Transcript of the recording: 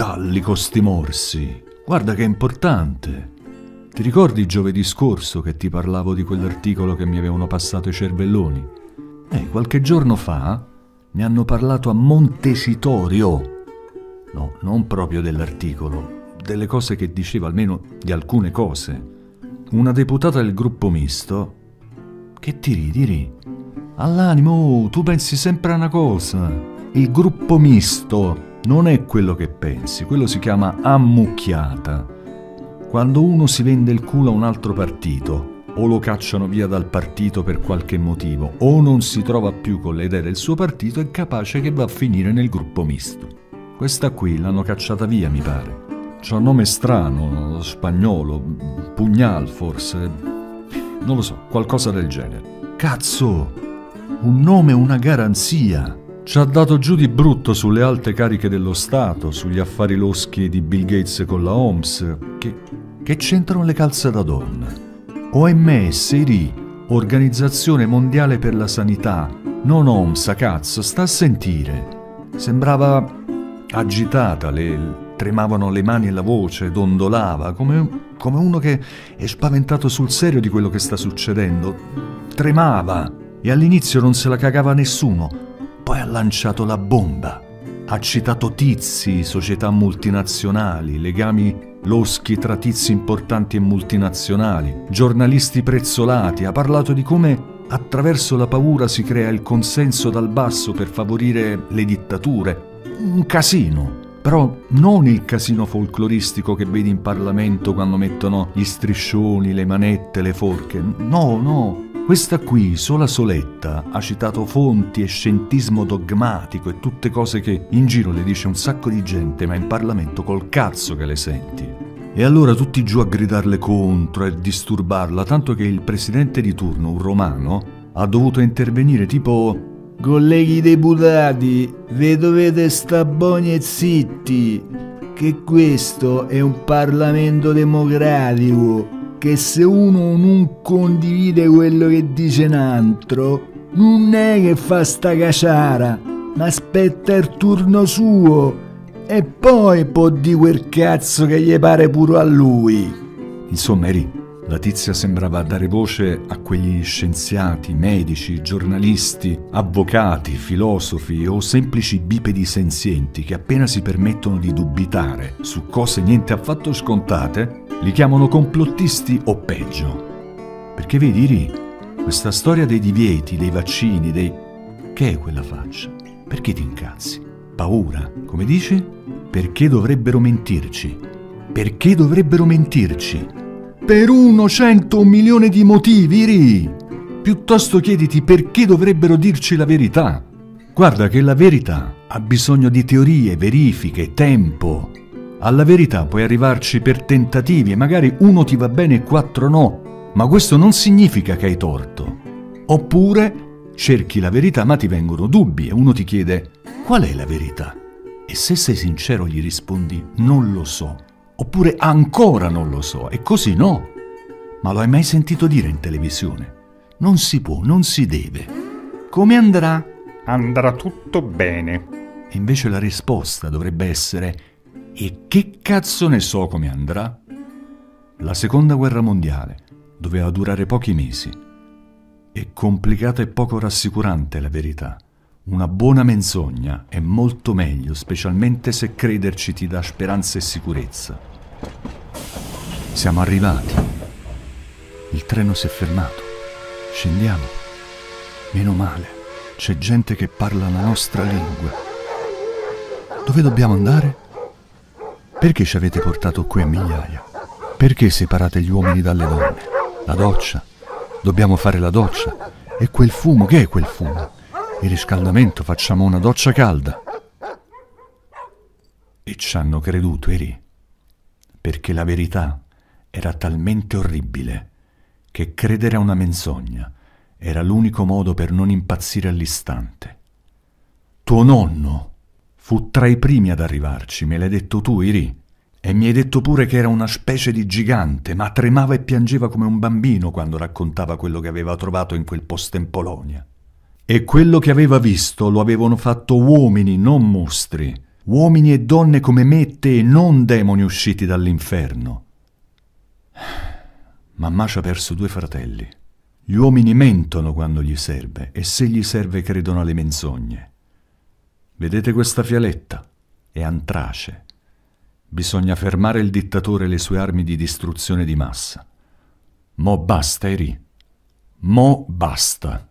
metallico sti morsi. Guarda che è importante. Ti ricordi giovedì scorso che ti parlavo di quell'articolo che mi avevano passato i cervelloni? Eh, qualche giorno fa ne hanno parlato a Montecitorio. No, non proprio dell'articolo, delle cose che diceva, almeno di alcune cose. Una deputata del gruppo misto. Che ti ridi, ridi? All'animo, tu pensi sempre a una cosa. Il gruppo misto non è quello che pensi, quello si chiama ammucchiata. Quando uno si vende il culo a un altro partito, o lo cacciano via dal partito per qualche motivo, o non si trova più con le idee del suo partito, è capace che va a finire nel gruppo misto. Questa qui l'hanno cacciata via, mi pare. C'ha un nome strano, spagnolo, pugnal forse. Non lo so, qualcosa del genere. Cazzo! Un nome, una garanzia. Ci ha dato giù di brutto sulle alte cariche dello Stato, sugli affari loschi di Bill Gates con la OMS. Che, che c'entrano le calze da donna? OMS, IRI, Organizzazione Mondiale per la Sanità, non OMS, cazzo, sta a sentire. Sembrava agitata, le, tremavano le mani e la voce, dondolava, come, come uno che è spaventato sul serio di quello che sta succedendo. Tremava e all'inizio non se la cagava nessuno poi ha lanciato la bomba. Ha citato tizi, società multinazionali, legami loschi tra tizi importanti e multinazionali, giornalisti prezzolati, ha parlato di come attraverso la paura si crea il consenso dal basso per favorire le dittature. Un casino. Però non il casino folcloristico che vedi in Parlamento quando mettono gli striscioni, le manette, le forche. No, no, questa qui, sola soletta, ha citato fonti e scientismo dogmatico e tutte cose che in giro le dice un sacco di gente, ma in Parlamento col cazzo che le senti. E allora tutti giù a gridarle contro e disturbarla, tanto che il presidente di turno, un romano, ha dovuto intervenire tipo Colleghi deputati, ve dovete sta buoni e zitti, che questo è un Parlamento democratico che se uno non condivide quello che dice un altro, non è che fa sta caciara, ma aspetta il turno suo e poi può di quel cazzo che gli pare pure a lui. Insomma, Eri, la tizia sembrava dare voce a quegli scienziati, medici, giornalisti, avvocati, filosofi o semplici bipedi senzienti che appena si permettono di dubitare su cose niente affatto scontate, li chiamano complottisti o peggio. Perché vedi, Ri, questa storia dei divieti, dei vaccini, dei... Che è quella faccia? Perché ti incazzi? Paura, come dici? Perché dovrebbero mentirci? Perché dovrebbero mentirci? Per uno, cento, milione di motivi, Ri! Piuttosto chiediti perché dovrebbero dirci la verità. Guarda che la verità ha bisogno di teorie, verifiche, tempo, alla verità puoi arrivarci per tentativi e magari uno ti va bene e quattro no, ma questo non significa che hai torto. Oppure cerchi la verità ma ti vengono dubbi e uno ti chiede qual è la verità? E se sei sincero gli rispondi non lo so, oppure ancora non lo so, e così no. Ma lo hai mai sentito dire in televisione? Non si può, non si deve. Come andrà? Andrà tutto bene. E invece la risposta dovrebbe essere e che cazzo ne so come andrà? La seconda guerra mondiale doveva durare pochi mesi. È complicata e poco rassicurante la verità. Una buona menzogna è molto meglio, specialmente se crederci ti dà speranza e sicurezza. Siamo arrivati. Il treno si è fermato. Scendiamo. Meno male, c'è gente che parla la nostra lingua. Dove dobbiamo andare? Perché ci avete portato qui a migliaia? Perché separate gli uomini dalle donne? La doccia? Dobbiamo fare la doccia? E quel fumo, che è quel fumo? Il riscaldamento, facciamo una doccia calda. E ci hanno creduto, Eri, perché la verità era talmente orribile che credere a una menzogna era l'unico modo per non impazzire all'istante. Tuo nonno Fu tra i primi ad arrivarci, me l'hai detto tu, Iri. E mi hai detto pure che era una specie di gigante, ma tremava e piangeva come un bambino quando raccontava quello che aveva trovato in quel posto in Polonia. E quello che aveva visto lo avevano fatto uomini, non mostri. Uomini e donne come me e te, non demoni usciti dall'inferno. Mamma ci ha perso due fratelli. Gli uomini mentono quando gli serve e se gli serve credono alle menzogne. Vedete questa fialetta? È antrace. Bisogna fermare il dittatore e le sue armi di distruzione di massa. Mo basta, Eri. Mo basta.